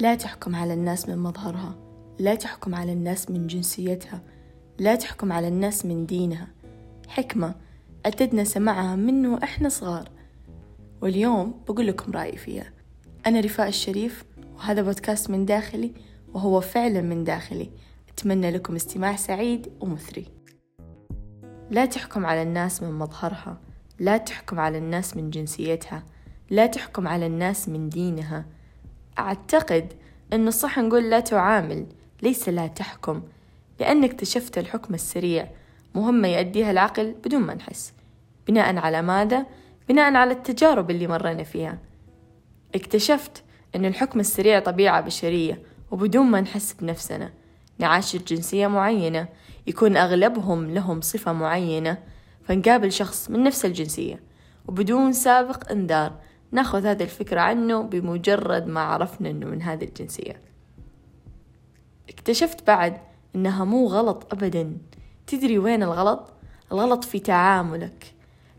لا تحكم على الناس من مظهرها لا تحكم على الناس من جنسيتها لا تحكم على الناس من دينها. حكمة أعتدنا سماعها منه إحنا صغار. واليوم بقول لكم رأيي فيها. أنا رفاء الشريف وهذا بودكاست من داخلي وهو فعلا من داخلي. أتمنى لكم استماع سعيد ومثري. لا تحكم على الناس من مظهرها لا تحكم على الناس من جنسيتها لا تحكم على الناس من دينها. أعتقد أنه صح نقول لا تعامل ليس لا تحكم لأن اكتشفت الحكم السريع. مهمة يؤديها العقل بدون ما نحس. بناء على ماذا؟ بناء على التجارب اللي مرينا فيها. اكتشفت أن الحكم السريع طبيعة بشرية وبدون ما نحس بنفسنا. نعاشر جنسية معينة يكون أغلبهم لهم صفة معينة فنقابل شخص من نفس الجنسية وبدون سابق إنذار. ناخذ هذه الفكرة عنه بمجرد ما عرفنا أنه من هذه الجنسية. اكتشفت بعد أنها مو غلط أبدا. تدري وين الغلط؟ الغلط في تعاملك.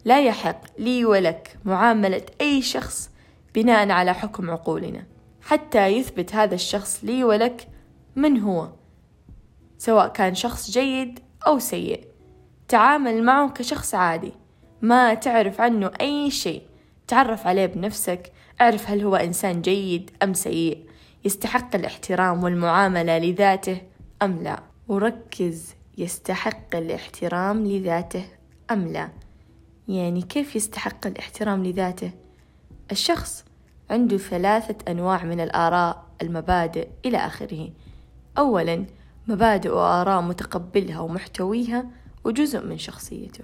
لا يحق لي ولك معاملة أي شخص بناء على حكم عقولنا. حتى يثبت هذا الشخص لي ولك من هو سواء كان شخص جيد أو سيء. تعامل معه كشخص عادي ما تعرف عنه أي شيء. تعرف عليه بنفسك أعرف هل هو إنسان جيد أم سيء يستحق الاحترام والمعاملة لذاته أم لا؟ وركز يستحق الاحترام لذاته أم لا؟ يعني كيف يستحق الاحترام لذاته؟ الشخص عنده ثلاثة أنواع من الآراء المبادئ إلى آخره. أولا مبادئ وآراء متقبلها ومحتويها وجزء من شخصيته.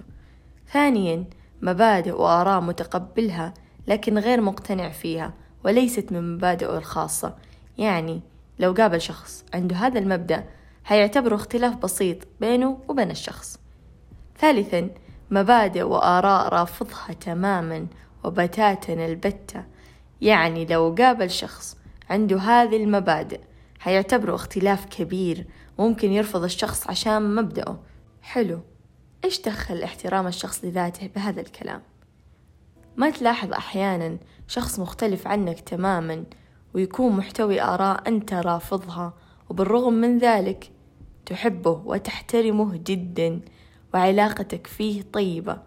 ثانيا مبادئ وآراء متقبلها لكن غير مقتنع فيها وليست من مبادئه الخاصة. يعني لو قابل شخص عنده هذا المبدأ هيعتبره اختلاف بسيط بينه وبين الشخص. ثالثا مبادئ وآراء رافضها تماما وبتاتا البتة. يعني لو قابل شخص عنده هذه المبادئ هيعتبره اختلاف كبير ممكن يرفض الشخص عشان مبدأه. حلو. إيش دخل احترام الشخص لذاته بهذا الكلام؟ ما تلاحظ أحيانا شخص مختلف عنك تماما ويكون محتوي آراء أنت رافضها وبالرغم من ذلك تحبه وتحترمه جدا وعلاقتك فيه طيبة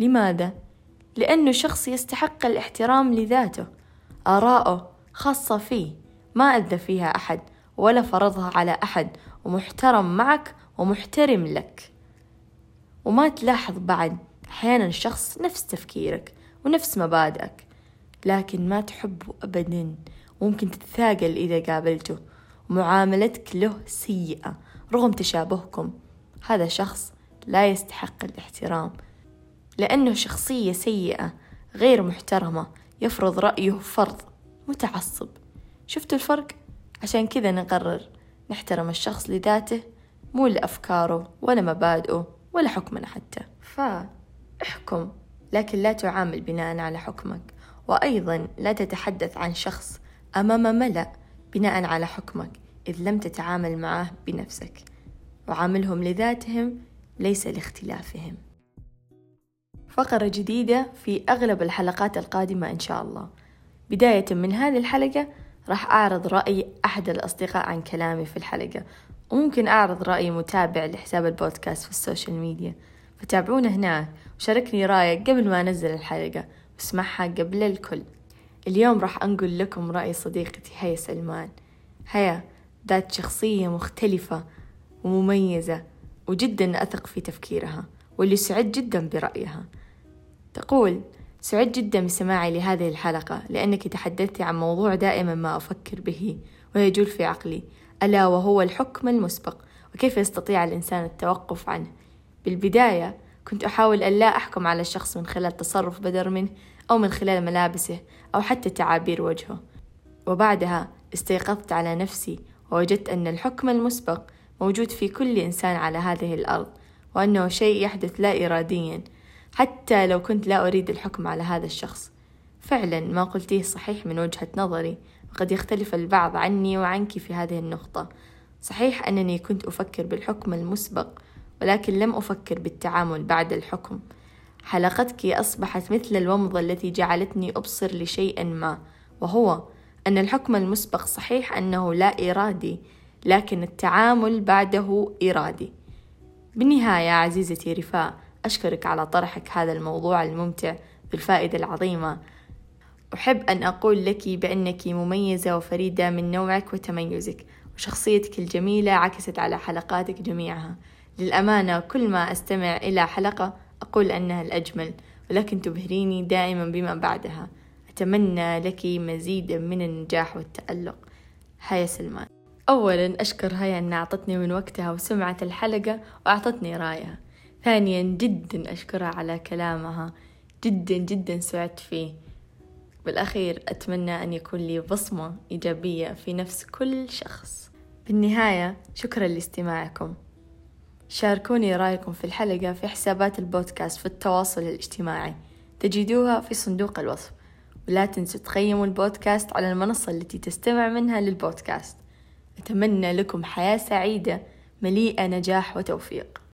لماذا؟ لأنه شخص يستحق الاحترام لذاته آراءه خاصة فيه ما أذى فيها أحد ولا فرضها على أحد ومحترم معك ومحترم لك وما تلاحظ بعد أحيانا الشخص نفس تفكيرك ونفس مبادئك لكن ما تحبه أبدا. وممكن تتثاقل إذا قابلته ومعاملتك له سيئة رغم تشابهكم. هذا شخص لا يستحق الاحترام لأنه شخصية سيئة غير محترمة يفرض رأيه فرض متعصب. شفتوا الفرق؟ عشان كذا نقرر نحترم الشخص لذاته مو لأفكاره ولا مبادئه. ولا حكمنا حتى. فاحكم لكن لا تعامل بناء على حكمك. وأيضا لا تتحدث عن شخص أمام ملأ بناء على حكمك إذ لم تتعامل معه بنفسك. وعاملهم لذاتهم ليس لاختلافهم. فقرة جديدة في أغلب الحلقات القادمة إن شاء الله. بداية من هذه الحلقة راح أعرض رأي أحد الأصدقاء عن كلامي في الحلقة. وممكن أعرض رأي متابع لحساب البودكاست في السوشيال ميديا. فتابعونا هناك وشاركني رأيك قبل ما أنزل الحلقة واسمعها قبل الكل. اليوم راح أنقل لكم رأي صديقتي هيا سلمان. هيا ذات شخصية مختلفة ومميزة وجدا أثق في تفكيرها واللي سعد جدا برأيها. تقول سعدت جدا بسماعي لهذه الحلقة لأنك تحدثت عن موضوع دائما ما أفكر به ويجول في عقلي. ألا وهو الحكم المسبق وكيف يستطيع الإنسان التوقف عنه؟ بالبداية كنت أحاول أن لا أحكم على الشخص من خلال تصرف بدر منه أو من خلال ملابسه أو حتى تعابير وجهه. وبعدها استيقظت على نفسي ووجدت أن الحكم المسبق موجود في كل إنسان على هذه الأرض وأنه شيء يحدث لا إراديا حتى لو كنت لا أريد الحكم على هذا الشخص. فعلا ما قلتيه صحيح من وجهة نظري وقد يختلف البعض عني وعنك في هذه النقطة. صحيح أنني كنت أفكر بالحكم المسبق ولكن لم أفكر بالتعامل بعد الحكم. حلقتك أصبحت مثل الومضة التي جعلتني أبصر لشيء ما وهو أن الحكم المسبق صحيح أنه لا إرادي لكن التعامل بعده إرادي. بالنهاية عزيزتي رفاء أشكرك على طرحك هذا الموضوع الممتع بالفائدة العظيمة. أحب أن أقول لك بأنك مميزة وفريدة من نوعك وتميزك وشخصيتك الجميلة عكست على حلقاتك جميعها. للأمانة كل ما أستمع إلى حلقة أقول أنها الأجمل ولكن تبهريني دائما بما بعدها. أتمنى لك مزيدا من النجاح والتألق. هيا سلمان. أولا أشكر هيا أن أعطتني من وقتها وسمعت الحلقة وأعطتني رأيها. ثانيا جدا أشكرها على كلامها. جدا جدا سعدت فيه. بالأخير أتمنى أن يكون لي بصمة إيجابية في نفس كل شخص. بالنهاية شكرا لاستماعكم. شاركوني رأيكم في الحلقة في حسابات البودكاست في التواصل الاجتماعي. تجدوها في صندوق الوصف. ولا تنسوا تقيموا البودكاست على المنصة التي تستمع منها للبودكاست. أتمنى لكم حياة سعيدة مليئة نجاح وتوفيق.